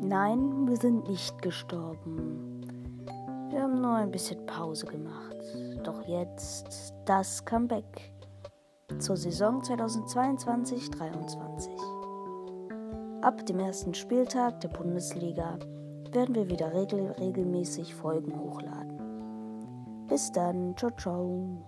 Nein, wir sind nicht gestorben. Wir haben nur ein bisschen Pause gemacht. Doch jetzt das Comeback zur Saison 2022-23. Ab dem ersten Spieltag der Bundesliga werden wir wieder regel regelmäßig Folgen hochladen. Bis dann, ciao, ciao.